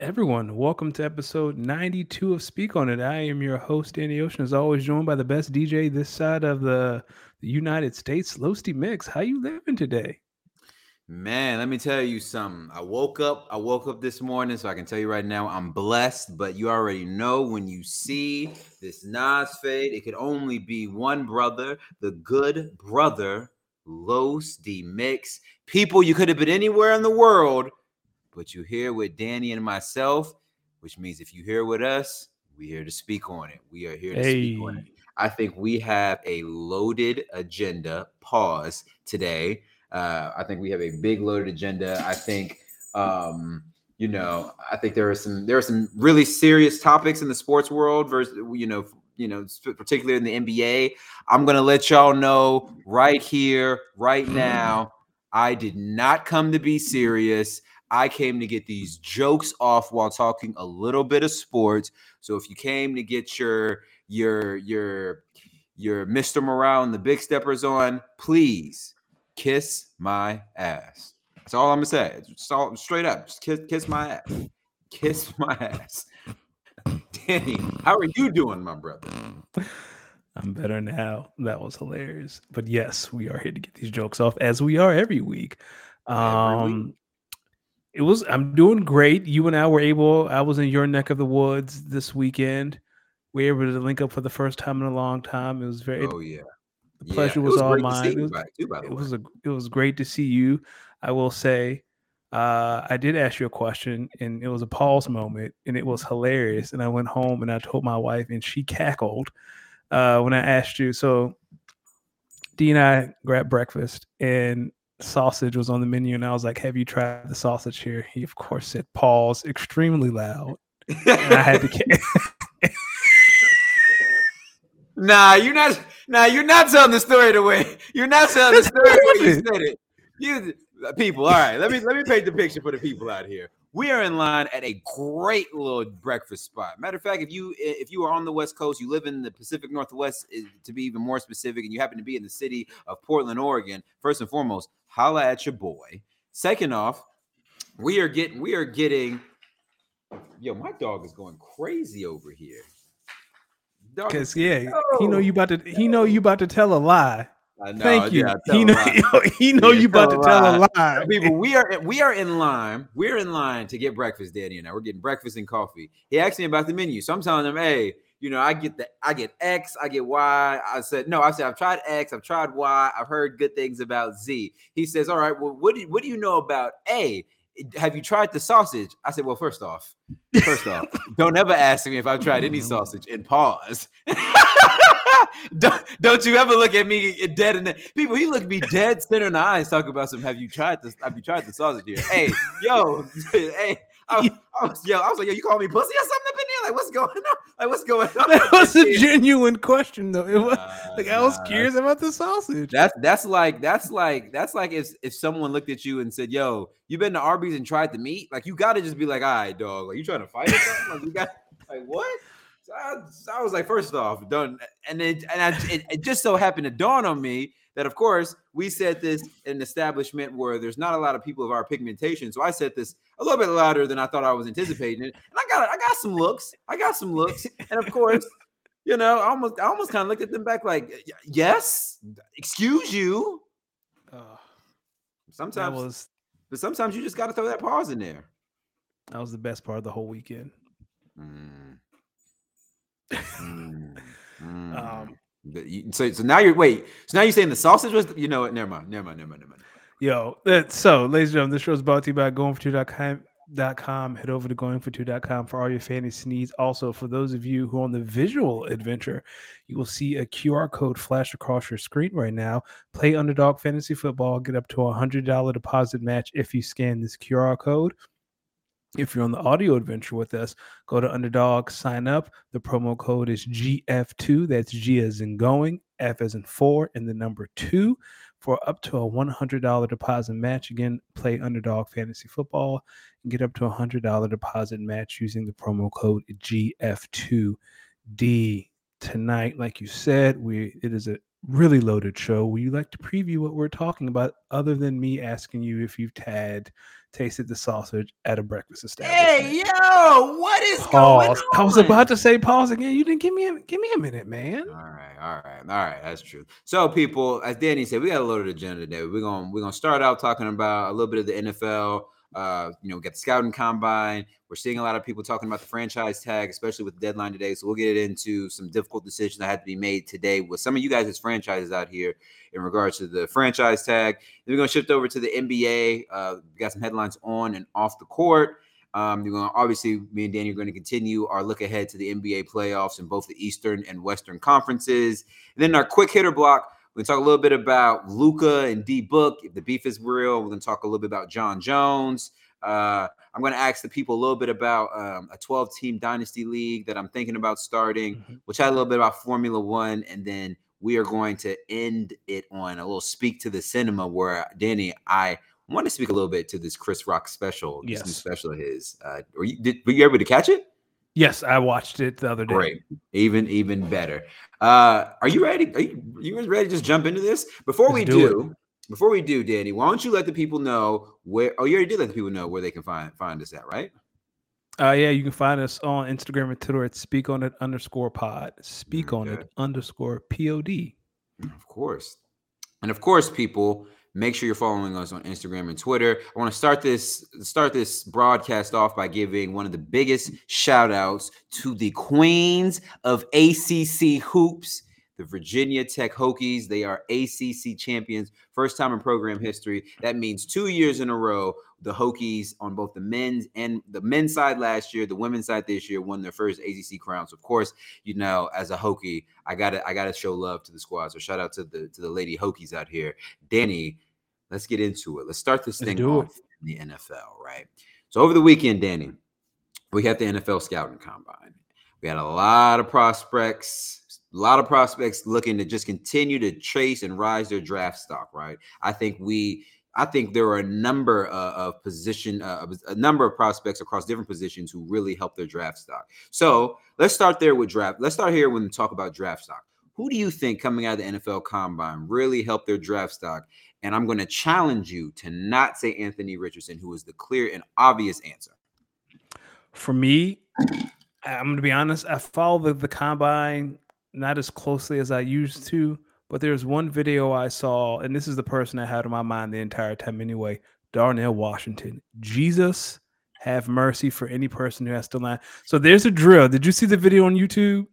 Everyone, welcome to episode 92 of Speak On It. I am your host, Danny Ocean, as always, joined by the best DJ this side of the, the United States, Losty Mix. How you living today? Man, let me tell you something. I woke up. I woke up this morning, so I can tell you right now, I'm blessed. But you already know when you see this Nas fade, it could only be one brother, the good brother, Los D Mix. People, you could have been anywhere in the world, but you here with Danny and myself, which means if you here with us, we are here to speak on it. We are here to speak on it. I think we have a loaded agenda. Pause today. Uh, I think we have a big loaded agenda. I think, um, you know, I think there are some there are some really serious topics in the sports world versus you know you know particularly in the NBA. I'm gonna let y'all know right here, right now. I did not come to be serious. I came to get these jokes off while talking a little bit of sports. So if you came to get your your your your Mr. Morale and the Big Steppers on, please kiss my ass. That's all I'm gonna say. Just all, straight up, just kiss kiss my ass. Kiss my ass. Danny, how are you doing, my brother? I'm better now. That was hilarious. But yes, we are here to get these jokes off as we are every week. Every Um, week. It was I'm doing great. You and I were able, I was in your neck of the woods this weekend. We were able to link up for the first time in a long time. It was very Oh yeah. the pleasure was, all great to see mine. It was, too, it was a it was great to see you. I will say, uh, I did ask you a question, and it was a pause moment, and it was hilarious. And I went home and I told my wife, and she cackled uh, when I asked you. So, D and I grabbed breakfast, and sausage was on the menu, and I was like, "Have you tried the sausage here?" He of course said, "Pause," extremely loud, and I had to. Nah, you're not. Nah, you're not telling the story the way you're not telling the story the way you said it. You uh, people, all right. Let me let me paint the picture for the people out here. We are in line at a great little breakfast spot. Matter of fact, if you if you are on the West Coast, you live in the Pacific Northwest, to be even more specific, and you happen to be in the city of Portland, Oregon, first and foremost, holla at your boy. Second off, we are getting we are getting. Yo, my dog is going crazy over here. Dog is Cause yeah, he know you about to he know you about to tell a lie. I know, Thank you. yeah, he know he know Yeah, you about to tell a lie. lie. People, we are we are in line. We're in line to get breakfast, Danny and I. We're getting breakfast and coffee. He asked me about the menu, so I'm telling him, "Hey, you know, I get the I get X, I get Y. I said, "No, I said I've tried X, I've tried Y, I've heard good things about Z." He says, "All right, well, what do you, what do you know about A? Have you tried the sausage?" I said, "Well, first off, first off, don't ever ask me if I've tried any sausage." And pause. don't, don't you ever look at me dead in the people. He looked me dead center in the eyes, talking about some. Have you tried this? Have you tried the sausage here? Hey, yo, hey, I, was- I was, yo, I was like, yo, you call me pussy or something up in there? Like, what's going on? Like, what's going on? That was a genuine question though. It was Nah, like I was nah, curious about the sausage. That's that's like that's like that's like if if someone looked at you and said, "Yo, you been to Arby's and tried the meat?" Like you got to just be like, "All right, dog. Like you trying to fight or something?" Like you got like what? So I, so I was like, first off, done, and then and I, it, it just so happened to dawn on me that, of course, we said this in an establishment where there's not a lot of people of our pigmentation. So I said this a little bit louder than I thought I was anticipating it, and I got I got some looks. I got some looks, and of course. You know, I almost, I almost kind of looked at them back like, yes, excuse you. That Sometimes was But sometimes you just got to throw that pause in there. That was the best part of the whole weekend. Mm. Mm. Um, Mm. You- so, so now you're wait. So now you're saying the sausage was you know what? Never mind. Never mind. Never mind. Never mind. Yo, that, so ladies and gentlemen, this show is brought to you by goingfor2.com. Dot com. Head over to goingfor2.com for all your fantasy needs. Also, for those of you who are on the visual adventure, you will see a QR code flash across your screen right now. Play Underdog Fantasy Football. Get up to a hundred dollar deposit match if you scan this QR code. If you're on the audio adventure with us, go to Underdog, sign up. The promo code is GF2. That's G as in going, F as in four, and the number two for up to a $100 deposit match. Again, play Underdog Fantasy Football and get up to a $100 deposit match using the promo code GF2D. Tonight, like you said, we it is a really loaded show. Would you like to preview what we're talking about other than me asking you if you've had tasted the sausage at a breakfast establishment? Hey yo, what is Pause. going on? I was about to say pause again. You didn't give me a give me a minute, man. All right, all right, all right. That's true. So, people, as Danny said, we got a loaded agenda today. We're gonna we're gonna start out talking about a little bit of the NFL. Uh, you know, got the scouting combine. We're seeing a lot of people talking about the franchise tag, especially with the deadline today. So we'll get into some difficult decisions that had to be made today with some of you guys as franchises out here in regards to the franchise tag. Then we're gonna shift over to the NBA. Uh, we got some headlines on and off the court. Um, you're gonna obviously me and Danny are going to continue our look ahead to the NBA playoffs in both the Eastern and Western conferences. And then our quick hitter block, we're gonna talk a little bit about Luka and D Book. If the beef is real, we're gonna talk a little bit about Jon Jones. Uh, I'm gonna ask the people a little bit about um, a 12 team dynasty league that I'm thinking about starting, We'll chat a little bit about Formula One, and then we are going to end it on a little speak to the cinema where Danny, I want to speak a little bit to this Chris Rock special, this new Yes. special of his. Uh, were you did were you able to catch it? Yes, I watched it the other day. Great, even even better. Uh, are you ready? Are you, you ready to just jump into this? Before Let's we do do, before we do, Danny, why don't you let the people know where? Oh, you already did let the people know where they can find find us at, right? Uh, yeah, you can find us on Instagram and Twitter at speak on it underscore pod. Speak on it underscore pod. Of course. And of course, people, make sure you're following us on Instagram and Twitter. I want to start this start this broadcast off by giving one of the biggest shout outs to the queens of ACC hoops, the Virginia Tech Hokies. They are ACC champions, first time in program history. That means 2 years in a row the Hokies on both the men's and the men's side last year, the women's side this year won their first ACC crowns. Of course, you know, as a Hokie, I gotta I gotta show love to the squad. So shout out to the to the lady Hokies out here. Danny, let's get into it. Let's start this Let's thing off in the NFL, right? So over the weekend, Danny, we had the NFL scouting combine. We had a lot of prospects, a lot of prospects looking to just continue to chase and rise their draft stock, right? I think we I think there are a number uh, of position, uh, a number of prospects across different positions who really help their draft stock. So let's start there with draft. Let's start here when we talk about draft stock. Who do you think coming out of the NFL Combine really helped their draft stock? And I'm going to challenge you to not say Anthony Richardson, who is the clear and obvious answer. For me, I'm going to be honest. I follow the, the combine not as closely as I used to, but there's one video I saw, and this is the person I had in my mind the entire time anyway Darnell Washington. Jesus have mercy for any person who has to line. So there's a drill. Did you see the video on YouTube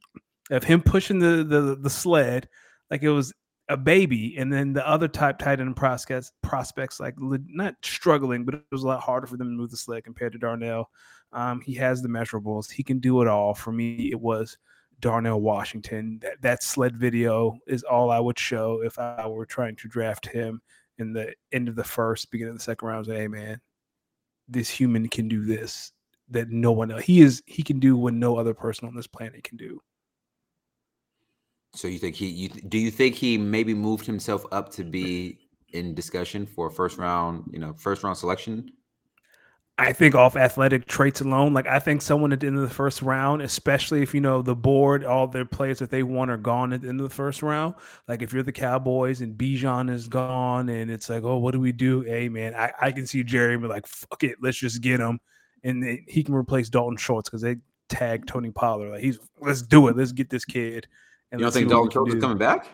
of him pushing the the, the sled like it was a baby, and then the other type tight end prospects prospects like not struggling, but it was a lot harder for them to move the sled compared to Darnell. Um, he has the measurables. He can do it all. For me, it was Darnell Washington. That that sled video is all I would show if I were trying to draft him in the end of the first, beginning of the second round. Say, hey man, this human can do this that no one else. He is he can do what no other person on this planet can do. So you think he? You, do you think he maybe moved himself up to be in discussion for a first round? You know, first round selection. I think off athletic traits alone, like I think someone at the end of the first round, especially if you know the board, all their players that they want are gone at the end of the first round. Like if you're the Cowboys and Bijan is gone, and it's like, oh, what do we do? Hey man, I, I can see Jerry be like, fuck it, let's just get him, and he can replace Dalton Schultz because they tag Tony Pollard. Like he's let's do it, let's get this kid. And You don't think Dalton Schultz is coming back?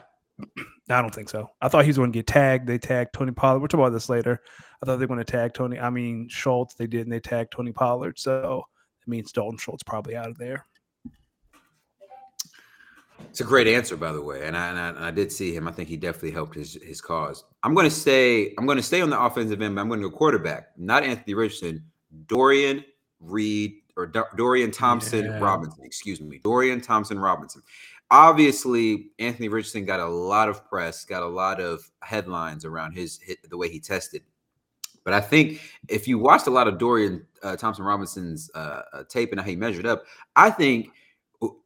I don't think so. I thought he was going to get tagged. They tagged Tony Pollard. We'll talk about this later. I thought they were going to tag Tony. I mean Schultz. They did, and they tagged Tony Pollard. So it means Dalton Schultz probably out of there. It's a great answer, by the way, and I, and I, and I did see him. I think he definitely helped his his cause. I'm going to stay. I'm going to stay on the offensive end, but I'm going to go quarterback, not Anthony Richardson, Dorian Reed or D- Dorian Thompson Yeah. Robinson. Excuse me, Dorian Thompson Robinson. Obviously, Anthony Richardson got a lot of press, got a lot of headlines around his the way he tested. But I think if you watched a lot of Dorian uh, Thompson Robinson's uh, uh, tape and how he measured up, I think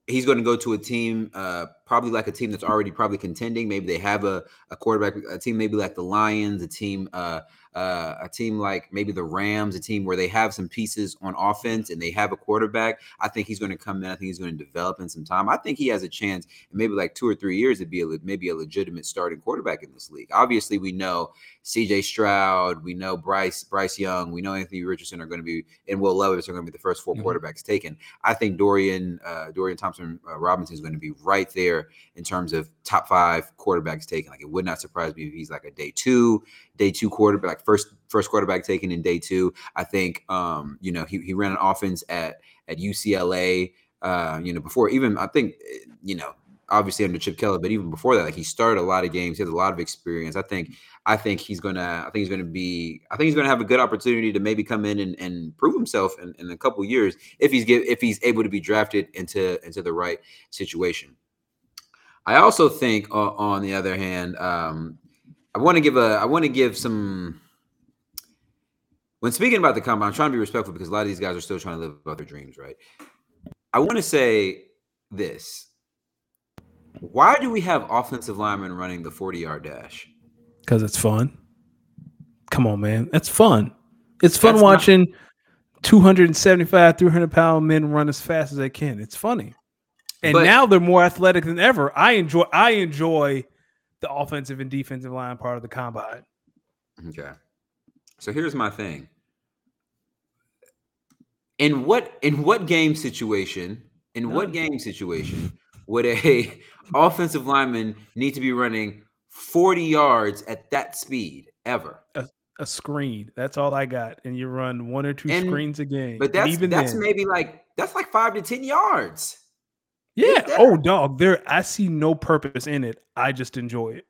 he's going to go to a team, uh, probably like a team that's already probably contending. Maybe they have a, a quarterback, a team maybe like the Lions, a team, uh, a team like maybe the Rams, a team where they have some pieces on offense and they have a quarterback. I think he's going to come in. I think he's going to develop in some time. I think he has a chance, in maybe like two or three years, to be a, maybe a legitimate starting quarterback in this league. Obviously, we know C.J. Stroud, we know Bryce Bryce Young, we know Anthony Richardson are going to be, and Will Levis are going to be the first 4 Mhm. quarterbacks taken. I think Dorian uh, Dorian Thompson uh, Robinson is going to be right there in terms of top five quarterbacks taken. Like it would not surprise me if he's like a day two, day two quarterback, first first quarterback taken in day two. I think um, you know he, he ran an offense at at UCLA. Uh, you know before even I think you know obviously under Chip Kelly, but even before that, like he started a lot of games. He has a lot of experience. I think I think he's gonna I think he's gonna be I think he's gonna have a good opportunity to maybe come in and, and prove himself in, in a couple years if he's get, if he's able to be drafted into into the right situation. I also think uh, on the other hand, um, I want to give a I want to give some when speaking about the combine, I'm trying to be respectful because a lot of these guys are still trying to live out their dreams, right? I want to say this. Why do we have offensive linemen running the 40 yard dash? because it's fun. Come on, man. It's fun. It's fun That's not- watching 275, 300 pound men run as fast as they can. It's funny. And But- now they're more athletic than ever. I enjoy I enjoy the offensive and defensive line part of the combine. Okay. So here's my thing. In what in what game situation, in what game situation would a offensive lineman need to be running 40 yards at that speed ever? A screen. That's all I got. And you run one or two And- screens a game. But that's even that's then- maybe like that's like 5 to 10 yards. Yeah. that- Oh, dog. There I see no purpose in it. I just enjoy it.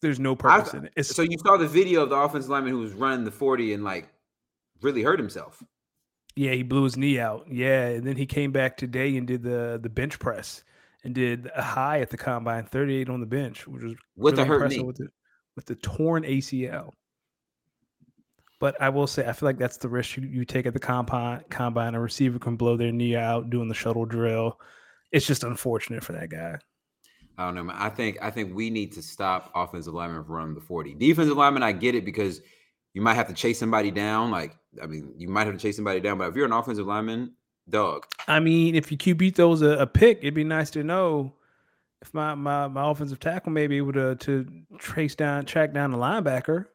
There's no purpose in it. It's So you saw the video of the offensive lineman who was running the 40 and like really hurt himself. Yeah, he blew his knee out. Yeah, and then he came back today and did the the bench press and did a high at the combine, 38 on the bench, which was With a really hurt knee. with the with the torn ACL. But I will say, I feel like that's the risk you, you take at the combine. Combine, a receiver can blow their knee out doing the shuttle drill. It's just unfortunate for that guy. I don't know, man. I think I think we need to stop offensive linemen from running the 40. Defensive linemen, I get it because you might have to chase somebody down. Like, I mean, you might have to chase somebody down, but if you're an offensive lineman, dog, I mean, if your QB throws a, a pick, it'd be nice to know if my, my my offensive tackle may be able to to trace down, track down the linebacker.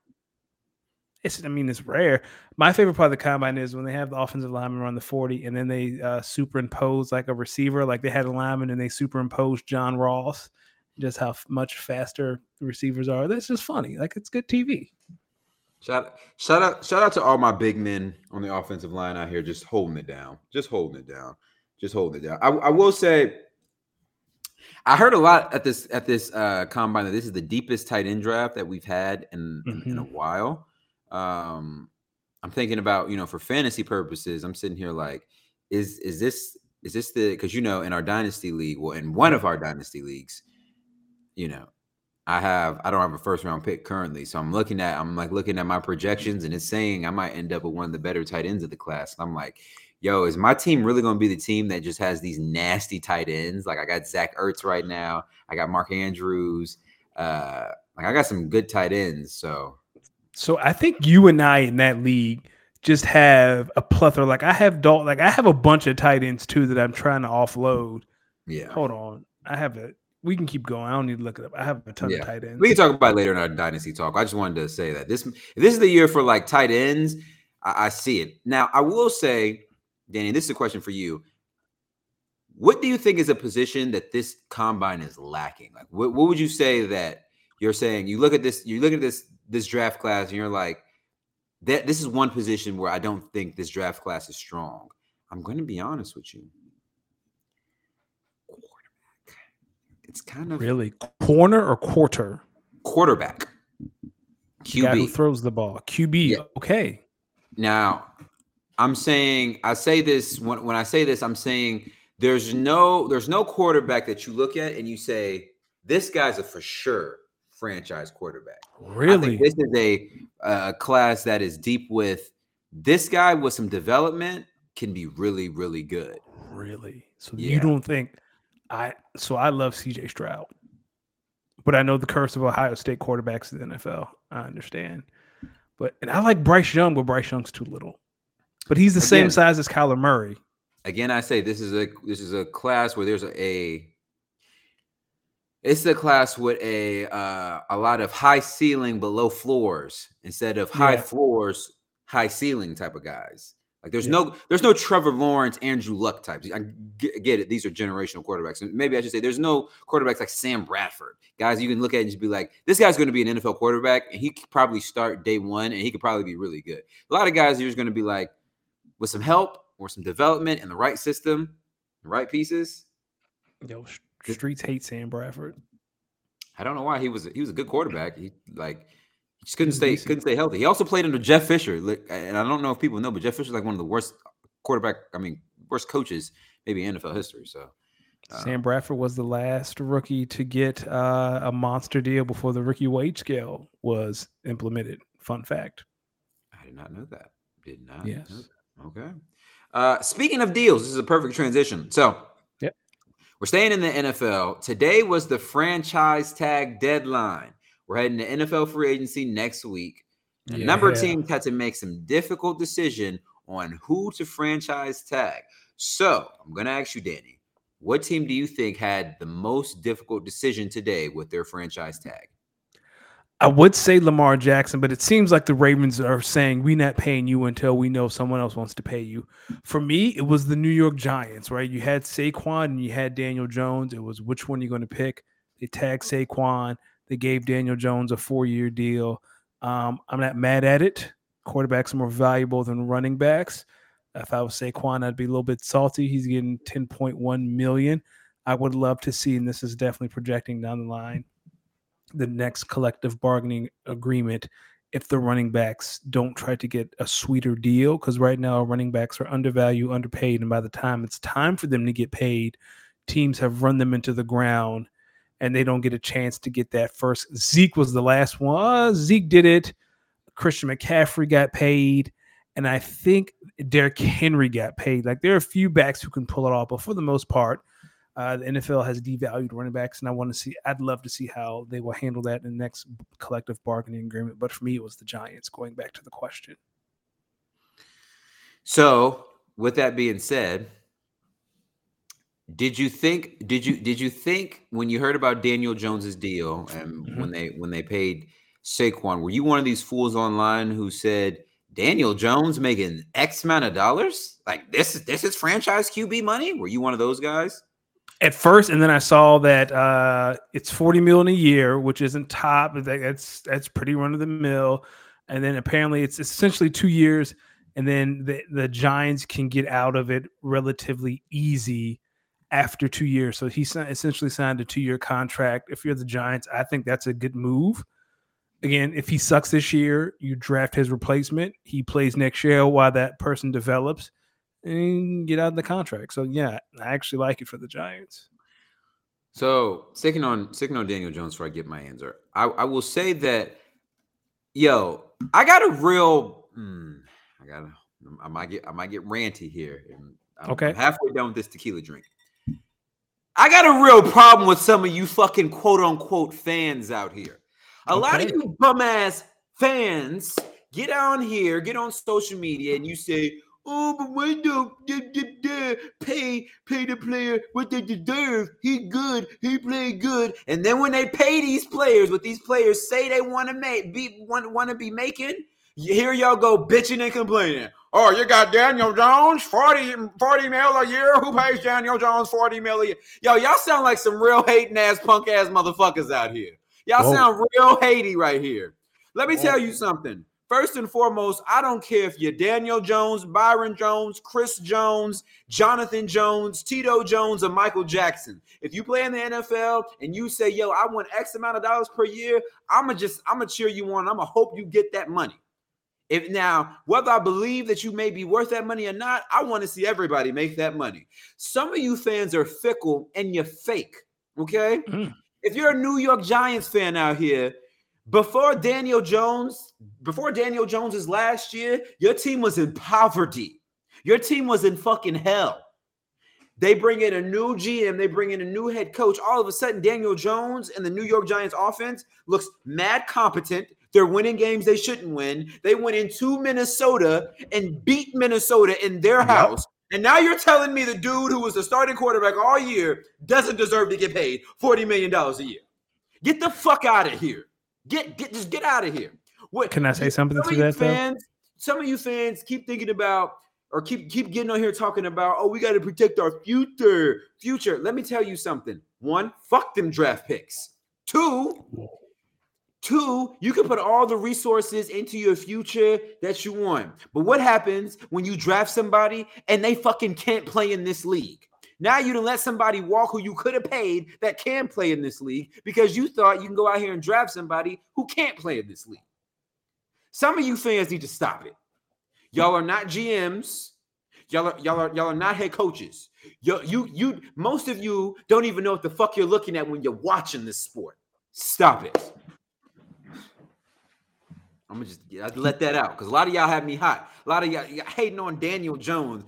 It's, I mean, it's rare. My favorite part of the combine is when they have the offensive lineman run the 40 and then they uh, superimpose like a receiver, like they had a lineman and they superimposed John Ross, just how f- much faster the receivers are. That's just funny. Like it's good TV. shout out shout out shout out to all my big men on the offensive line out here, just holding it down, just holding it down, just holding it down. I, I will say, I heard a lot at this at this uh, combine that this is the deepest tight end draft that we've had in in, in a while. Um, I'm thinking about you know for fantasy purposes, I'm sitting here like, is is this is this the because you know in our dynasty league, well, in one of our dynasty leagues, you know, I have I don't have a first round pick currently, so I'm looking at I'm like looking at my projections and it's saying I might end up with one of the better tight ends of the class. And I'm like, yo, is my team really going to be the team that just has these nasty tight ends? Like I got Zach Ertz right now, I got Mark Andrews, uh, like I got some good tight ends. So So I think you and I in that league just have a plethora. Like I have Dalton, like I have a bunch of tight ends too that I'm trying to offload. yeah, Hold on. I have a we can keep going. I don't need to look it up. I have a ton Yeah. of tight ends. we can talk about it later in our dynasty talk. I just wanted to say that this this is the year for like tight ends. I, I see it now. I will say, Danny, this is a question for you. What do you think is a position that this combine is lacking? Like, what, what would you say that you're saying? You look at this, you look at this this draft class, and you're like, that this is one position where I don't think this draft class is strong. I'm going to be honest with you. Quarterback. It's kind of Really? Corner or quarter? quarterback. The guy who QB. throws the ball. QB. Yeah. Okay. Now, I'm saying I say this when when I say this, I'm saying there's no there's no quarterback that you look at and you say this guy's a for sure franchise quarterback. I Really? think this is a uh, class that is deep with this guy with some development can be really really good. Really? So Yeah. you don't think I so I love CJ Stroud. But I know the curse of Ohio State quarterbacks in the NFL. I understand. But and I like Bryce Young, but Bryce Young's too little. But he's the same size as Kyler Murray. Again, I say this is a this is a class where there's a, a it's a class with a uh, a lot of high ceiling but low floors instead of high Yeah. floors, high ceiling type of guys. Like there's Yeah. no there's no Trevor Lawrence, Andrew Luck types. I get, get it. These are generational quarterbacks. And maybe I should say there's no quarterbacks like Sam Bradford. Guys you can look at and just be like, this guy's going to be an NFL quarterback and he could probably start day one and he could probably be really good. A lot of guys you're just going to be like, with some help or some development and the right system, the right pieces. Yo, sh- streets hate Sam Bradford. I don't know why he was he was a good quarterback. He like he just couldn't stay couldn't stay healthy. He also played under Jeff Fisher, like, and I don't know if people know, but Jeff Fisher's like one of the worst quarterback. I mean, worst coaches maybe in NFL history. So uh, Sam Bradford was the last rookie to get uh, a monster deal before the rookie wage scale was implemented. Fun fact. I did not know that. Did not. Yes. Know that. Okay. Uh, speaking of deals, this is a perfect transition. So. We're staying in the NFL. Today was the franchise tag deadline. We're heading to NFL free agency next week. A number of teams had to make some difficult decision on who to franchise tag. So, I'm going to ask you, Danny, what team do you think had the most difficult decision today with their franchise tag? I would say Lamar Jackson, but it seems like the Ravens are saying we're not paying you until we know someone else wants to pay you. For me, it was the New York Giants, right? You had Saquon and you had Daniel Jones. It was which one you're going to pick. They tagged Saquon. They gave Daniel Jones a four-year deal. Um, I'm not mad at it. Quarterbacks are more valuable than running backs. If I was Saquon, I'd be a little bit salty. He's getting 10.1 million. I would love to see, and this is definitely projecting down the line the next collective bargaining agreement if the running backs don't try to get a sweeter deal because right now running backs are undervalued underpaid and by the time it's time for them to get paid teams have run them into the ground and they don't get a chance to get that first zeke was the last one. Uh, zeke did it. Christian mccaffrey got paid and i think Derrick henry got paid. Like there are a few backs who can pull it off but for the most part uh, the NFL has devalued running backs, and I want to see. I'd love to see how they will handle that in the next collective bargaining agreement. But for me, it was the Giants. Going back to the question, So, with that being said, did you think did you did you think when you heard about Daniel Jones's deal and Mhm. when they when they paid Saquon, were you one of these fools online who said Daniel Jones making X amount of dollars? Like this is this is franchise QB money? Were you one of those guys? At first, and then I saw that uh, it's forty million a year, which isn't top. That's that's pretty run of the mill. And then apparently, it's essentially two years, and then the the Giants can get out of it relatively easy after two years. So he essentially signed a two year contract. If you're the Giants, I think that's a good move. Again, if he sucks this year, you draft his replacement. He plays next year while that person develops and get out of the contract. So yeah, I actually like it for the Giants. So sticking on sticking on Daniel Jones before I get my answer, I, I will say that, yo, I got a real, hmm, I got, to I might get, I might get ranty here. and I'm, Okay. I'm halfway done with this tequila drink. I got a real problem with some of you fucking quote unquote fans out here. A lot of you bum ass fans get on here, get on social media, and you say, "Oh, but we don't pay pay the player what they deserve. He good, he played good." And then when they pay these players, what these players say they want to make, be want want to be making, here y'all go bitching and complaining. Oh, you got Daniel Jones, 40, 40 mil a year. Who pays Daniel Jones 40 mil a year? Yo, y'all sound like some real hating ass punk ass motherfuckers out here. Y'all Whoa. sound real hatey right here. Let me Whoa. tell you something. First and foremost, I don't care if you're Daniel Jones, Byron Jones, Chris Jones, Jonathan Jones, Tito Jones, or Michael Jackson. If you play in the NFL and you say, yo, I want X amount of dollars per year, I'ma just I'ma cheer you on. I'ma hope you get that money. If now, whether I believe that you may be worth that money or not, I want to see everybody make that money. Some of you fans are fickle and you're fake. Okay. Mm. If you're a New York Giants fan out here, before Daniel Jones, before Daniel Jones's last year, your team was in poverty. Your team was in fucking hell. They bring in a new GM, they bring in a new head coach. All of a sudden, Daniel Jones and the New York Giants offense looks mad competent. They're winning games they shouldn't win. They went into Minnesota and beat Minnesota in their house. And now you're telling me the dude who was the starting quarterback all year doesn't deserve to get paid $40 million a year. Get the fuck out of here. Get get just get out of here. What can I say something to that fans? Though? Some of you fans keep thinking about or keep keep getting on here talking about, oh, we got to protect our future. Future. Let me tell you something. One, fuck them draft picks. Two, Two, you can put all the resources into your future that you want. But what happens when you draft somebody and they fucking can't play in this league? Now you done let somebody walk who you could have paid that can play in this league because you thought you can go out here and draft somebody who can't play in this league. Some of you fans need to stop it. Y'all are not GMs. Y'all are y'all are y'all are not head coaches. You you you most of you don't even know what the fuck you're looking at when you're watching this sport. Stop it. I'm gonna just let that out because a lot of y'all have me hot. A lot of y'all, y'all hating on Daniel Jones.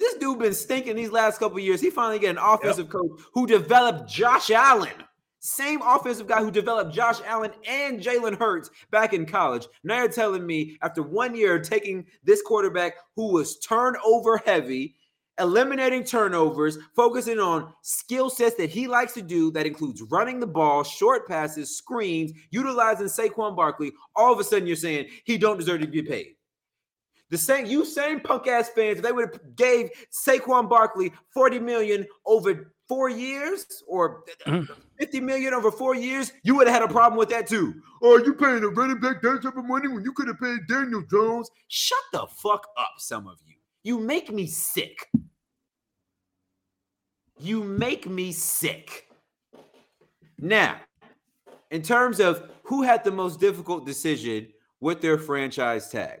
This dude been stinking these last couple years. He finally get an offensive yep. coach who developed Josh Allen. Same offensive guy who developed Josh Allen and Jalen Hurts back in college. Now you're telling me after one year taking this quarterback who was turnover heavy eliminating turnovers, focusing on skill sets that he likes to do that includes running the ball, short passes, screens, utilizing Saquon Barkley, all of a sudden you're saying he don't deserve to be paid. The same you same punk ass fans, if they would have gave Saquon Barkley 40 million over four years or mm. 50 million over four years, you would have had a problem with that too. Oh, you paying a running back that type of money when you could have paid Daniel Jones? Shut the fuck up, some of you. You make me sick. You make me sick. Now, in terms of who had the most difficult decision with their franchise tag,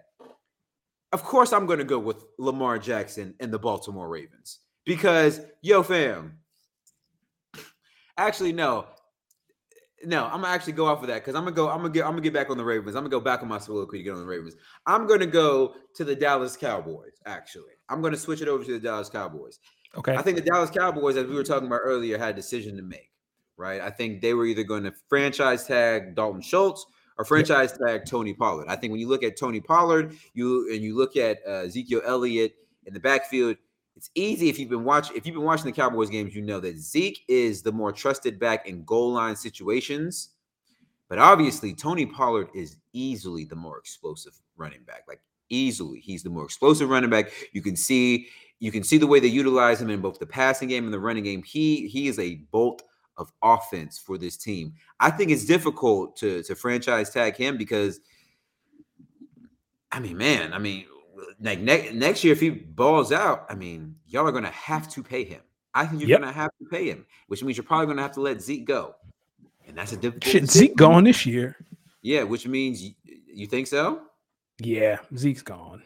of course, I'm going to go with Lamar Jackson and the Baltimore Ravens because, yo, fam, actually, no, no, I'm gonna actually go off of that because I'm gonna go. I'm gonna get. I'm gonna get back on the Ravens. I'm gonna go back on my soliloquy to get on the Ravens. I'm gonna go to the Dallas Cowboys. Actually, I'm gonna switch it over to the Dallas Cowboys. Okay. I think the Dallas Cowboys, as we were talking about earlier, had a decision to make. Right. I think they were either going to franchise tag Dalton Schultz or franchise tag Tony Pollard. I think when you look at Tony Pollard, you and you look at uh, Ezekiel Elliott in the backfield, it's easy if you've been watching if you've been watching the Cowboys games, you know that Zeke is the more trusted back in goal line situations. But obviously, Tony Pollard is easily the more explosive running back. Like easily, he's the more explosive running back. You can see you can see the way they utilize him in both the passing game and the running game. He he is a bolt of offense for this team. I think it's difficult to to franchise tag him because I mean, man, I mean, like ne- next year, if he balls out, I mean, y'all are going to have to pay him. I think you're yep. going to have to pay him, which means you're probably going to have to let Zeke go, and that's a difficult. Shit, Zeke gone this year. Yeah, which means you, you think so? Yeah, Zeke's gone.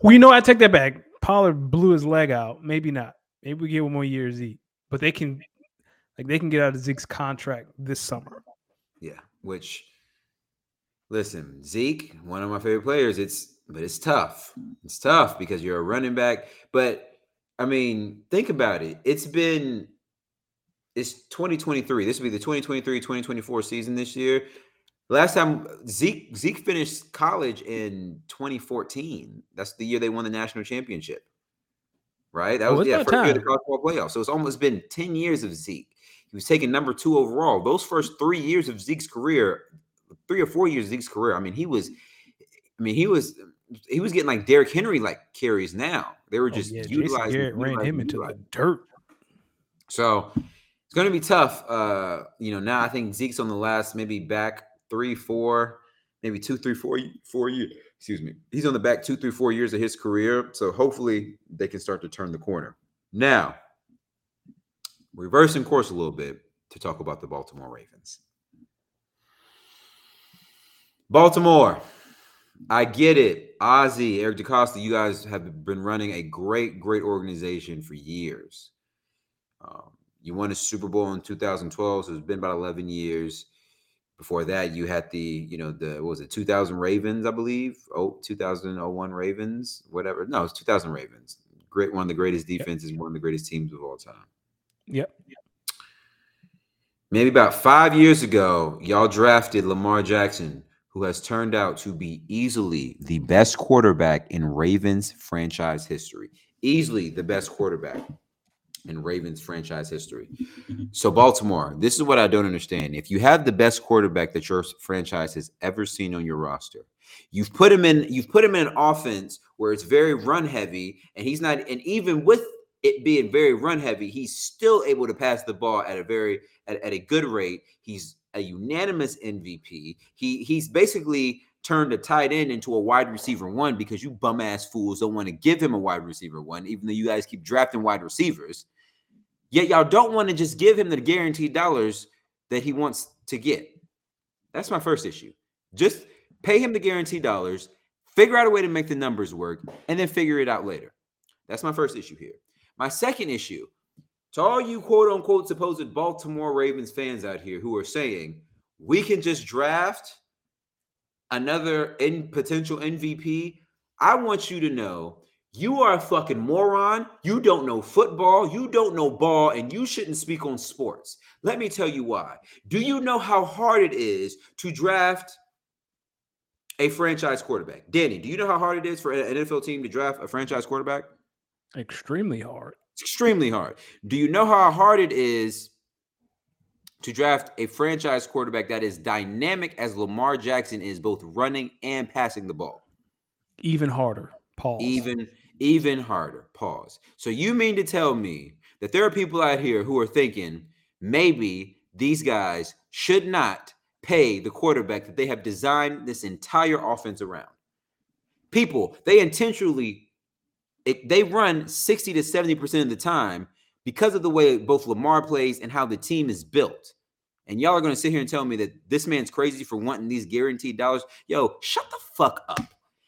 Well, you know, I take that back. Pollard blew his leg out. Maybe not. Maybe we get one more year Zeke, but they can, like, they can get out of Zeke's contract this summer. Yeah, which, listen, Zeke, one of my favorite players. It's but it's tough. It's tough because you're a running back. But I mean, think about it. It's been it's 2023. This will be the 2023-2024 season this year. Last time Zeke Zeke finished college in 2014. That's the year they won the national championship. Right? That oh, was yeah, that first time? year of the college football playoff. So it's almost been 10 years of Zeke. He was taken number two overall. Those first three years of Zeke's career, three or four years of Zeke's career. I mean, he was, I mean, he was he was getting like Derrick Henry like carries now. They were oh, just oh, yeah. utilizing Garrett ran him into the dirt. So it's going to be tough. Uh, you know, now I think Zeke's on the last maybe back three, four, maybe two, three, four, four years. Excuse me. He's on the back two, three, four years of his career. So hopefully they can start to turn the corner. Now, reversing course a little bit to talk about the Baltimore Ravens. Baltimore, I get it. Ozzie, Eric DeCosta, you guys have been running a great, great organization for years. Um, you won a Super Bowl in 2012, so it's been about 11 years. Before that, you had the, you know, the what was it 2000 Ravens, I believe. Oh, 2001 Ravens, whatever. No, it's 2000 Ravens. Great, one of the greatest defenses, one of the greatest teams of all time. Yep. Maybe about five years ago, y'all drafted Lamar Jackson, who has turned out to be easily the best quarterback in Ravens franchise history. Easily the best quarterback in Ravens franchise history. Mm-hmm. So, Baltimore, this is what I don't understand. If you have the best quarterback that your franchise has ever seen on your roster, you've put him in, you've put him in an offense where it's very run heavy, and he's not, and even with it being very run heavy, he's still able to pass the ball at a very at, at a good rate. He's a unanimous MVP. He he's basically turned a tight end into a wide receiver one because you bum ass fools don't want to give him a wide receiver one, even though you guys keep drafting wide receivers. Yet y'all don't want to just give him the guaranteed dollars that he wants to get. That's my first issue. Just pay him the guaranteed dollars, figure out a way to make the numbers work, and then figure it out later. That's my first issue here. My second issue to all you quote unquote supposed Baltimore Ravens fans out here who are saying we can just draft another in potential MVP, I want you to know you are a fucking moron. You don't know football. You don't know ball, and you shouldn't speak on sports. Let me tell you why. Do you know how hard it is to draft a franchise quarterback? Danny, do you know how hard it is for an NFL team to draft a franchise quarterback? Extremely hard. It's extremely hard. Do you know how hard it is to draft a franchise quarterback that is dynamic as Lamar Jackson is, both running and passing the ball? Even harder. Pause. Even even harder. Pause. So you mean to tell me that there are people out here who are thinking maybe these guys should not pay the quarterback that they have designed this entire offense around? People, they intentionally it, they run 60 to 70% of the time because of the way both Lamar plays and how the team is built. And y'all are going to sit here and tell me that this man's crazy for wanting these guaranteed dollars. Yo, shut the fuck up.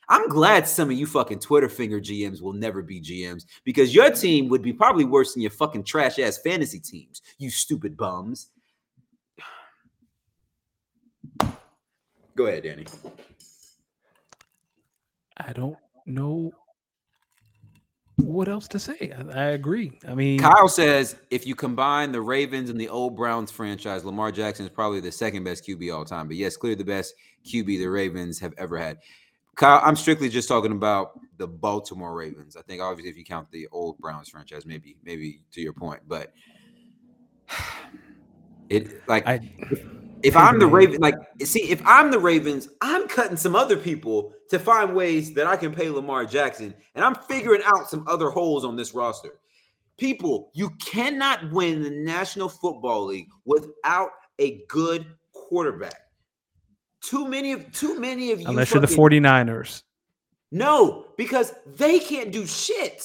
I'm glad some of you fucking Twitter finger GMs will never be GMs because your team would be probably worse than your fucking trash ass fantasy teams, you stupid bums. Go ahead, Danny. I don't know what else to say. I, I, agree. I mean, Kyle says if you combine the Ravens and the old Browns franchise, Lamar Jackson is probably the second best QB all time. But yes, clearly the best QB the Ravens have ever had. Kyle, I'm strictly just talking about the Baltimore Ravens. I think obviously if you count the old Browns franchise, maybe maybe to your point, but it like I, if, I'm the Raven, like see, if I'm the Ravens, I'm cutting some other people to find ways that I can pay Lamar Jackson, and I'm figuring out some other holes on this roster. People, you cannot win the National Football League without a good quarterback. Too many of too many of you. Unless fucking, you're the 49ers. No, because they can't do shit.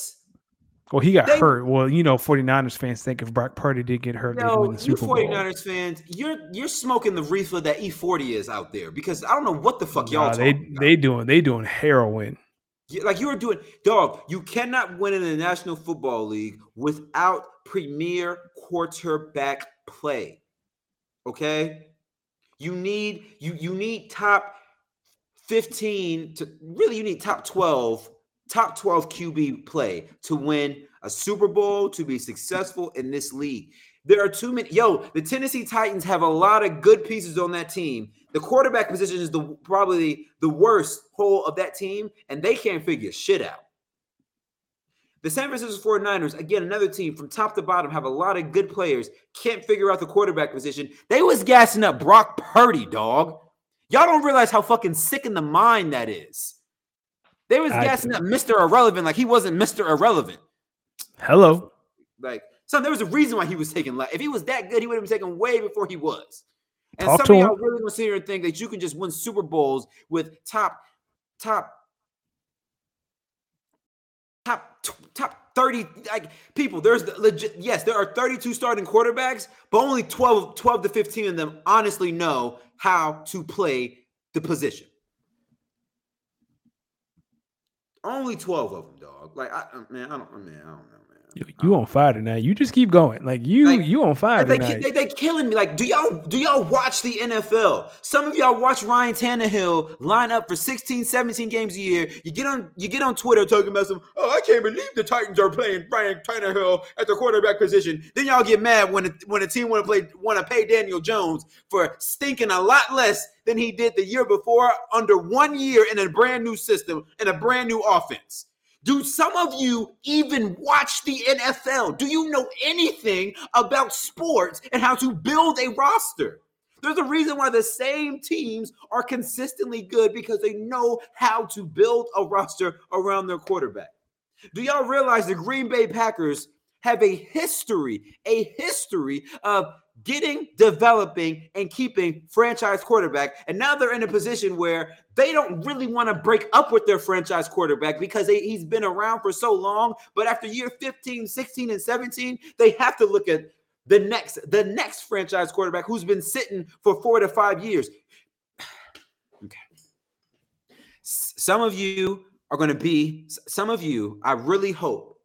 Well, he got they, hurt. Well, you know, 49ers fans think if Brock Purdy did get hurt, no, win the Super you 49ers Bowl. fans, you're you're smoking the reefer that E40 is out there because I don't know what the fuck y'all nah, they about. they doing they doing heroin. Like you were doing, dog. You cannot win in the National Football League without premier quarterback play. Okay, you need you you need top 15 to really you need top 12 top 12 QB play to win a Super Bowl to be successful in this league. There are too many. Yo, the Tennessee Titans have a lot of good pieces on that team. The quarterback position is the probably the worst hole of that team, and they can't figure shit out. The San Francisco 49ers, again, another team from top to bottom, have a lot of good players, can't figure out the quarterback position. They was gassing up Brock Purdy, dog. Y'all don't realize how fucking sick in the mind that is. They was I gassing up Mr. Irrelevant like he wasn't Mr. Irrelevant. Hello. Like, son, there was a reason why he was taking. Like, if he was that good, he would have been taken way before he was. And Talk some to of him. y'all really gonna sit here and think that you can just win Super Bowls with top, top, top, top 30 like people. There's the legit, yes, there are 32 starting quarterbacks, but only 12, 12 to 15 of them honestly know how to play the position. Only 12 of them, dog. Like I man, I don't man, I don't know. You, on fire tonight. You just keep going. Like you, Like, you on fire They, tonight. they, they killing me. Like, do y'all do y'all watch the NFL? Some of y'all watch Ryan Tannehill line up for 16, 17 games a year. You get on you get on Twitter talking about some, oh, I can't believe the Titans are playing Ryan Tannehill at the quarterback position. Then y'all get mad when a, when a team want to play want to pay Daniel Jones for stinking a lot less than he did the year before under one year in a brand new system and a brand new offense. Do some of you even watch the NFL? Do you know anything about sports and how to build a roster? There's a reason why the same teams are consistently good because they know how to build a roster around their quarterback. Do y'all realize the Green Bay Packers have a history, a history of getting, developing, and keeping franchise quarterback. And now they're in a position where they don't really want to break up with their franchise quarterback because they, he's been around for so long. But after year 15, 16, and 17, they have to look at the next, the next franchise quarterback who's been sitting for four to five years. Okay. Some of you are going to be, some of you, I really hope,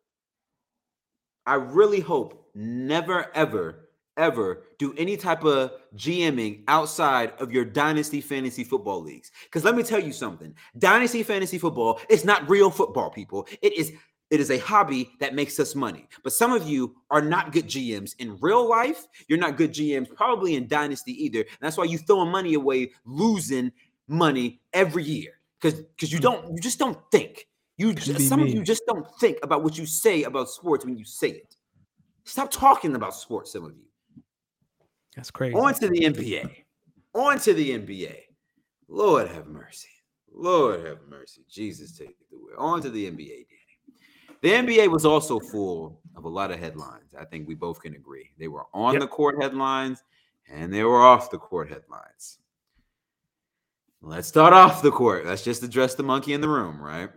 I really hope never, ever, ever do any type of GMing outside of your dynasty fantasy football leagues. Because let me tell you something dynasty fantasy football is not real football, people. It is. It is a hobby that makes us money. But some of you are not good GMs in real life. You're not good GMs, probably in Dynasty either. And that's why you throwing money away, losing money every year. Because because you don't, you just don't think. You just, some of you just don't think about what you say about sports when you say it. Stop talking about sports, some of you. That's crazy. On to the NBA. On to the NBA. Lord have mercy. Lord have mercy. Jesus take the wheel. On to the NBA, Danny. The NBA was also full of a lot of headlines. I think we both can agree. They were on Yep. the court headlines and they were off the court headlines. Let's start off the court. Let's just address the monkey in the room, right?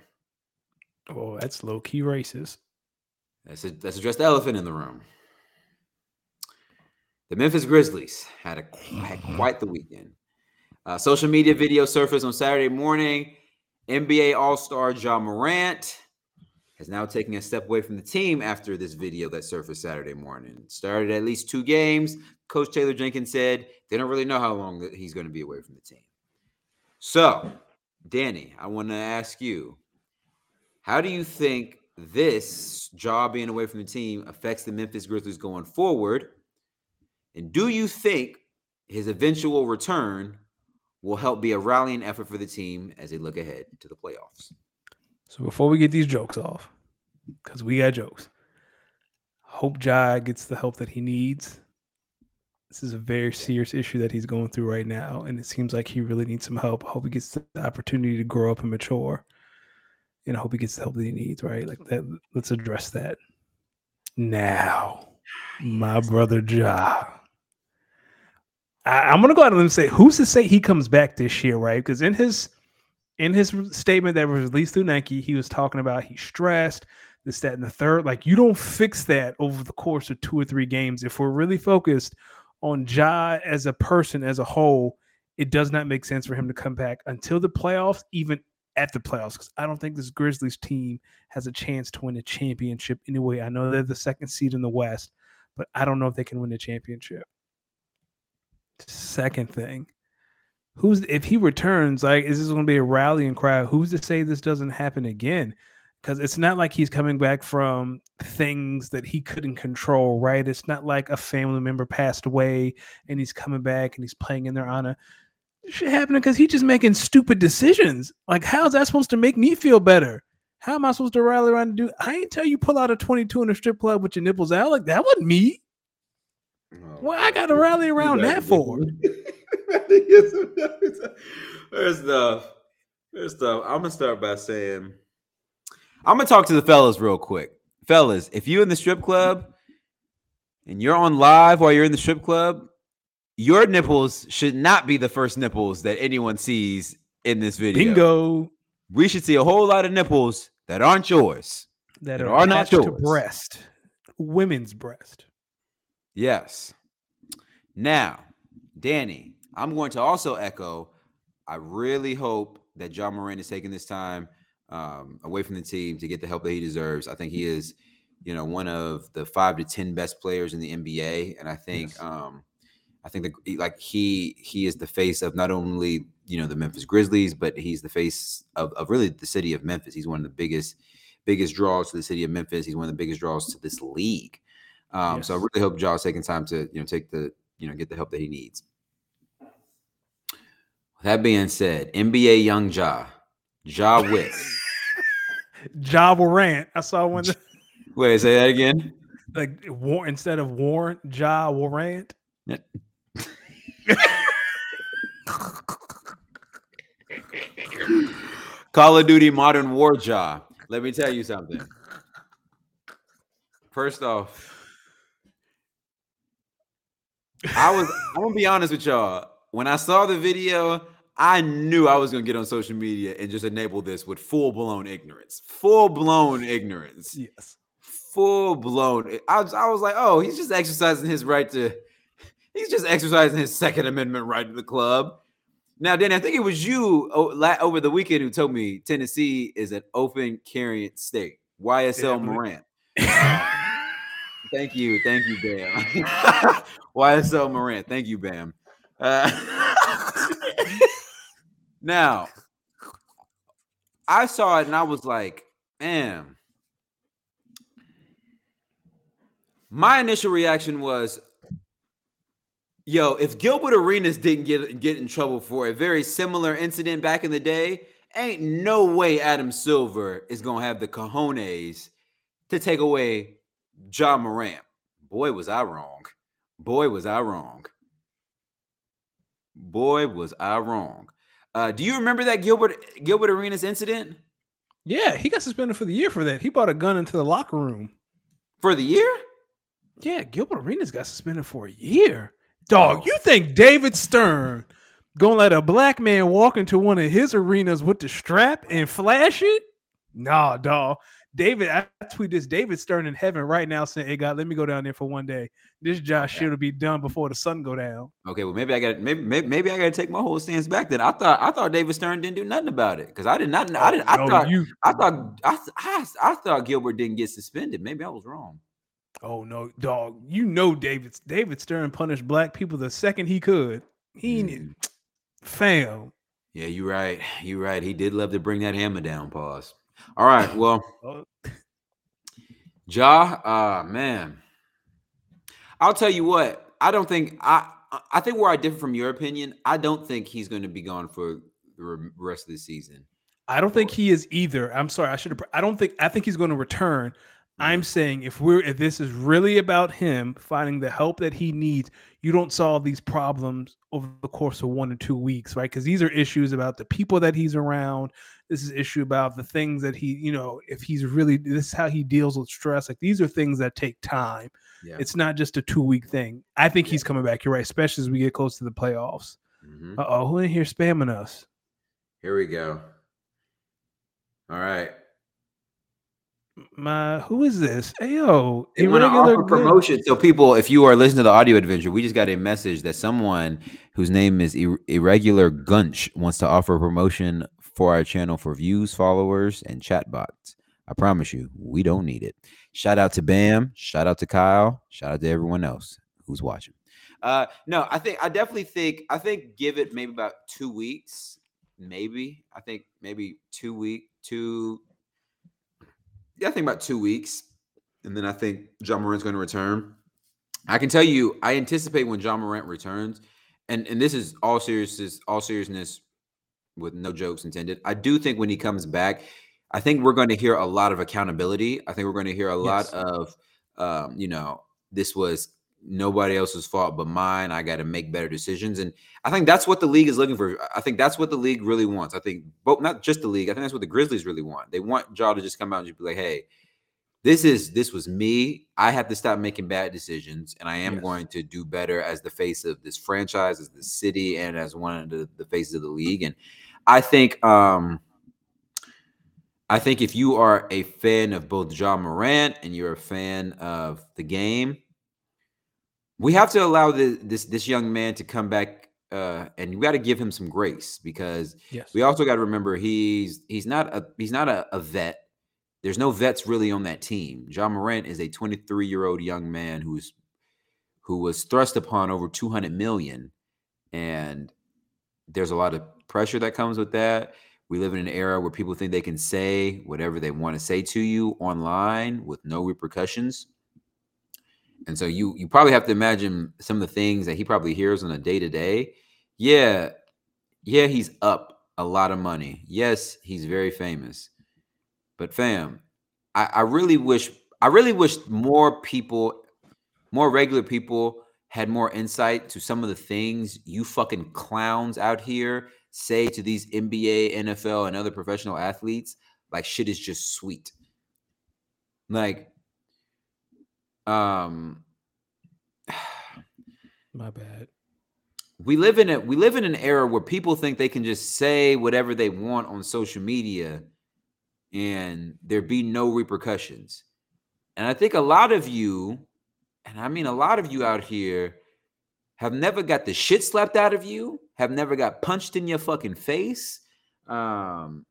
oh, that's low key racist. Let's, let's address the elephant in the room. The Memphis Grizzlies had a had quite the weekend. Uh, social media video surfaced on Saturday morning. NBA All Star Ja Morant has now taken a step away from the team after this video that surfaced Saturday morning. Started at least two games. Coach Taylor Jenkins said they don't really know how long he's going to be away from the team. So, Danny, I want to ask you how do you think this job being away from the team affects the Memphis Grizzlies going forward? And do you think his eventual return will help be a rallying effort for the team as they look ahead to the playoffs? So before we get these jokes off, because we got jokes, hope Ja gets the help that he needs. This is a very serious issue that he's going through right now, and it seems like he really needs some help. I hope he gets the opportunity to grow up and mature, and I hope he gets the help that he needs. Right, like that. Let's address that now, my brother Ja. I, I'm gonna go out and say, who's to say he comes back this year, right? Because in his in his statement that was released through Nike, he was talking about he's stressed, this, that, and the third. Like, you don't fix that over the course of two or three games. If we're really focused on Ja as a person as a whole, it does not make sense for him to come back until the playoffs, even at the playoffs. Because I don't think this Grizzlies team has a chance to win a championship anyway. I know they're the second seed in the West, but I don't know if they can win a championship. Second thing, who's if he returns, like, is this going to be a rallying cry? Who's to say this doesn't happen again? Because it's not like he's coming back from things that he couldn't control, right? It's not like a family member passed away and he's coming back and he's playing in their honor. Shit happening because he's just making stupid decisions. Like, how's that supposed to make me feel better? How am I supposed to rally around and do? I ain't tell you pull out a 22 in a strip club with your nipples out. Like, that wasn't me. Oh. What I got to rally around that for? First off, first off, I'm gonna start by saying I'm gonna talk to the fellas real quick. Fellas, if you in the strip club and you're on live while you're in the strip club, your nipples should not be the first nipples that anyone sees in this video. Bingo. We should see a whole lot of nipples that aren't yours. That That are, are not yours. breast, women's breast. Yes. Now, Danny, I'm going to also echo. I really hope that Ja Morant is taking this time um, away from the team to get the help that he deserves. I think he is, you know, one of the five to ten best players in the NBA, and I think, Yes. um, I think the like he he is the face of not only you know the Memphis Grizzlies, but he's the face of, of really the city of Memphis. He's one of the biggest biggest draws to the city of Memphis. He's one of the biggest draws to this league. Um, So I really hope Ja's taking time to you know take the you know get the help that he needs. That being said, NBA young Ja, Ja Witt. Ja Warrant. I saw one that- Wait, say that again. like war instead of Warrant, Ja Warrant. Call of Duty Modern War Ja. Let me tell you something. First off, I was I'm gonna be honest with y'all. When I saw the video, I knew I was gonna get on social media and just enable this with full blown ignorance. Full blown ignorance. Yes. Full blown. I was, I was like, oh, he's just exercising his right to he's just exercising his second amendment right to the club. Now, Danny, I think it was you oh, over the weekend who told me Tennessee is an open carrying state. YSL Yeah, Morant. Thank you, thank you, Bam. YSL Morant, thank you, Bam. Uh, now, I saw it and I was like, man. My initial reaction was, yo, if Gilbert Arenas didn't get get in trouble for a very similar incident back in the day, ain't no way Adam Silver is gonna have the cojones to take away Ja Morant. Boy, was I wrong. Boy, was I wrong. Boy, was I wrong. Uh, do you remember that Gilbert Gilbert Arenas incident Yeah, he got suspended for the year for that. He brought a gun into the locker room. for the year? Yeah, Gilbert Arenas got suspended for a year. Dog, Oh. you think David Stern gonna let a black man walk into one of his arenas with the strap and flash it? Nah, dog. David, I tweet this. David Stern in heaven right now saying, "Hey God, let me go down there for one day. This job Okay. should be done before the sun go down." Okay, well maybe I got maybe, maybe maybe I got to take my whole stance back. Then I thought I thought David Stern didn't do nothing about it because I did not. I didn't. I Oh, no, thought you. I thought I, th- I I thought Gilbert didn't get suspended. Maybe I was wrong. Oh no, dog. You know David. David Stern punished black people the second he could. He Mm. fam. Yeah, you're right. You're right. He did love to bring that hammer down. Pause. All right. Well, Oh, Ja, uh man. I'll tell you what. I don't think I I think where I differ from your opinion, I don't think he's going to be gone for the rest of the season. I don't think he is either. I'm sorry. I should have. I don't think. I think he's going to return. Mm-hmm. I'm saying if we're if this is really about him finding the help that he needs, you don't solve these problems over the course of one or two weeks, right? Because these are issues about the people that he's around. This is issue about the things that he, you know, if he's really this is how he deals with stress. Like these are things that take time. Yeah. It's not just a two week thing. I think he's coming back. You're right, especially as we get close to the playoffs. Mhm. Uh oh, who in here spamming us? Here we go. All right. My who is this? Ayo, They want to offer promotion. So, people, if you are listening to the audio adventure, we just got a message that someone whose name is Ir- Irregular Gunch wants to offer a promotion for our channel for views, followers, and chatbots. I promise you, we don't need it. Shout out to Bam. Shout out to Kyle. Shout out to everyone else who's watching. Uh, no, I think I definitely think I think give it maybe about two weeks, maybe. I think maybe two week, two. Yeah, I think about two weeks and then I think Ja Morant's going to return. I can tell you, I anticipate when Ja Morant returns, and and this is all seriousness, all seriousness, with no jokes intended. I do think when he comes back, I think we're going to hear a lot of accountability. I think we're going to hear a lot of, um, you know, this was nobody else's fault but mine. I got to make better decisions, and I think that's what the league is looking for. I think that's what the league really wants. I think, both not just the league. I think that's what the Grizzlies really want. They want Ja to just come out and just be like, hey this is this was me. I have to stop making bad decisions, and I am Yes. going to do better as the face of this franchise, as the city, and as one of the, the faces of the league. And I think um I think if you are a fan of both Ja Morant and you're a fan of the game, we have to allow the, this this young man to come back uh and you got to give him some grace because Yes. we also got to remember he's he's not a he's not a, a vet. There's no vets really on that team. Ja Morant is a 23 year old young man who's who was thrust upon over 200 million, and there's a lot of pressure that comes with that. We live in an era where people think they can say whatever they want to say to you online with no repercussions. And so you you probably have to imagine some of the things that he probably hears on a day to day. Yeah, yeah, he's up a lot of money. Yes, he's very famous. But fam, I, I really wish I really wish more people, more regular people had more insight to some of the things you fucking clowns out here say to these NBA, NFL, and other professional athletes. Like shit is just sweet. Like, um, My bad. we live in a we live in an era where people think they can just say whatever they want on social media and there be no repercussions. And I think a lot of you, and I mean a lot of you out here, have never got the shit slapped out of you, have never got punched in your fucking face. Um,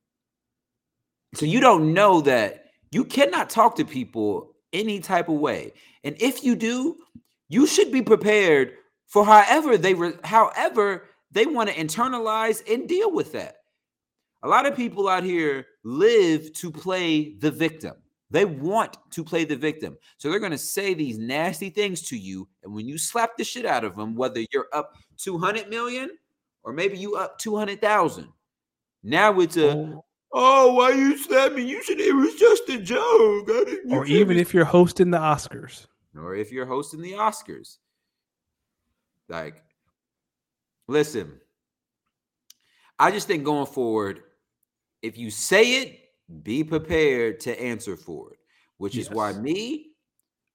so you don't know that you cannot talk to people any type of way. And if you do, you should be prepared for however they re- however they want to internalize and deal with that. A lot of people out here live to play the victim. They want to play the victim. So they're going to say these nasty things to you. And when you slap the shit out of them, whether you're up 200 million or maybe you up 200,000, now it's a, Or, oh, why you slap me? You should, it was just a joke. Or even if you're hosting the Oscars. or if you're hosting the Oscars. Like, listen, I just think going forward, if you say it, be prepared to answer for it, which is why me,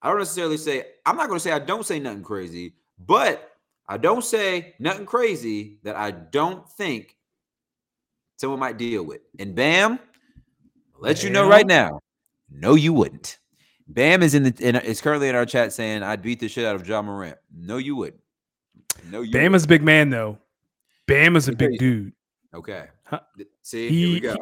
I don't necessarily say, I'm not going to say I don't say nothing crazy, but I don't say nothing crazy that I don't think someone might deal with. And bam, I'll let you know right now. No, you wouldn't. Bam is in the in, is currently in our chat saying I'd beat the shit out of Ja Morant. No, you wouldn't. No, you Bam wouldn't. is a big man though. Bam is a Let me tell big dude. okay. Huh. See, here we He- go.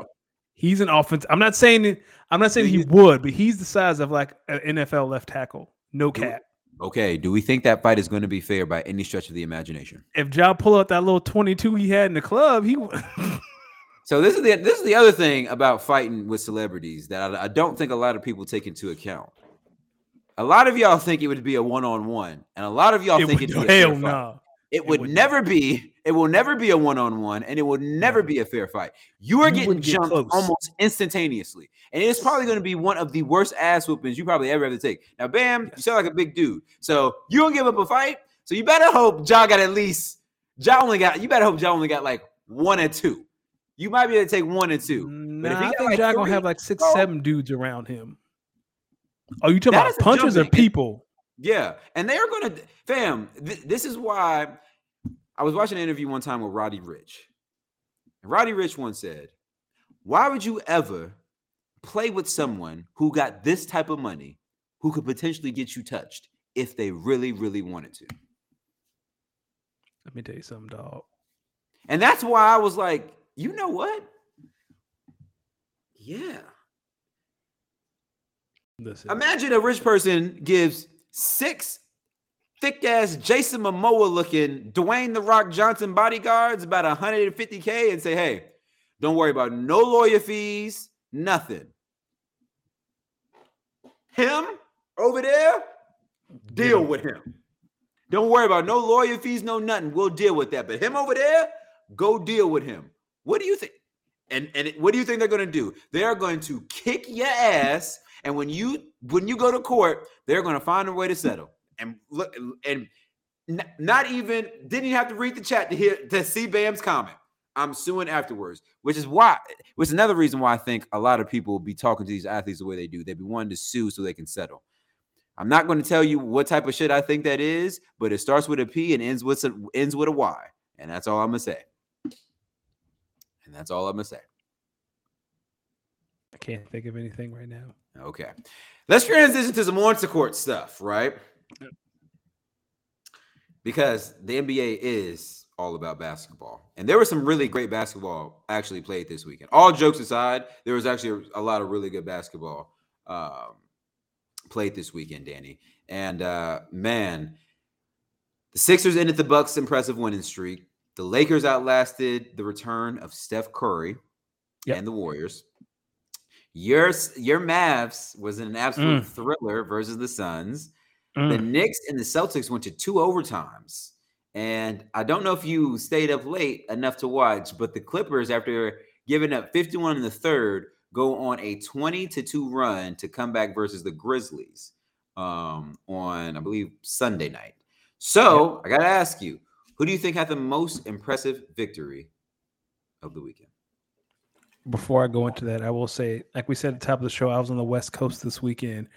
He's an offense. I'm not saying I'm not saying he would, but he's the size of like an NFL left tackle. No cap. Okay, do we think that fight is going to be fair by any stretch of the imagination? If Ja pull out that little 22 he had in the club, he would- So this is the this is the other thing about fighting with celebrities that I, I don't think a lot of people take into account. A lot of y'all think it would be a one on one, and a lot of y'all it think would, it'd be a hell no. It would would never be. It will never be a one on one, and it will never be a fair fight. You are You getting wouldn't get jumped almost instantaneously, and it's probably going to be one of the worst ass whoopings you probably ever have to take. Now, Bam, you sound like a big dude, so you don't give up a fight. So you better hope Ja got at least. Ja only got. You better hope Ja only got like one or two. You might be able to take one or two. Nah, if he I got think like Ja gonna have like six, seven dudes around him. Oh, you talking about punches or people? Yeah, and they are gonna, fam. Th- this is why I was watching an interview one time with Roddy Ricch. And Roddy Ricch once said, "Why would you ever play with someone who got this type of money, who could potentially get you touched if they really, really wanted to?" Let me tell you something, dog. And that's why I was like, you know what? Yeah. Listen, Imagine a rich person gives six thick ass Jason Momoa looking Dwayne the Rock Johnson bodyguards about 150k and say, hey, don't worry about no lawyer fees, nothing. Him over there, deal him. with him. Don't worry about no lawyer fees, no nothing. We'll deal with that. But him over there, go deal with him. What do you think? And and what do you think they're going to do? They are going to kick your ass. And when you when you go to court, they're going to find a way to settle. And look and not even didn't even have to read the chat to hear to see Bam's comment. I'm suing afterwards, which is why, which is another reason why I think a lot of people be talking to these athletes the way they do. They be wanting to sue so they can settle. I'm not going to tell you what type of shit I think that is, but it starts with a P and ends with a, ends with a Y, and that's all I'm gonna say. And that's all I'm gonna say. I can't think of anything right now. Okay, let's transition to some on court stuff, right? Because the NBA is all about basketball, and there was some really great basketball actually played this weekend. All jokes aside, there was actually a, lot of really good basketball. Um, played this weekend, Danny. And uh, man, the Sixers ended the Bucks' impressive winning streak. The Lakers outlasted the return of Steph Curry yep. and the Warriors. Your your Mavs was an absolute mm. thriller versus the Suns. Mm. The Knicks and the Celtics went to two overtimes. And I don't know if you stayed up late enough to watch, but the Clippers, after giving up 51 in the third, go on a 20 to 2 run to come back versus the Grizzlies um, on, I believe, Sunday night. So I got to ask you, who do you think had the most impressive victory of the weekend? Before I go into that, I will say, like we said at the top of the show, I was on the West Coast this weekend,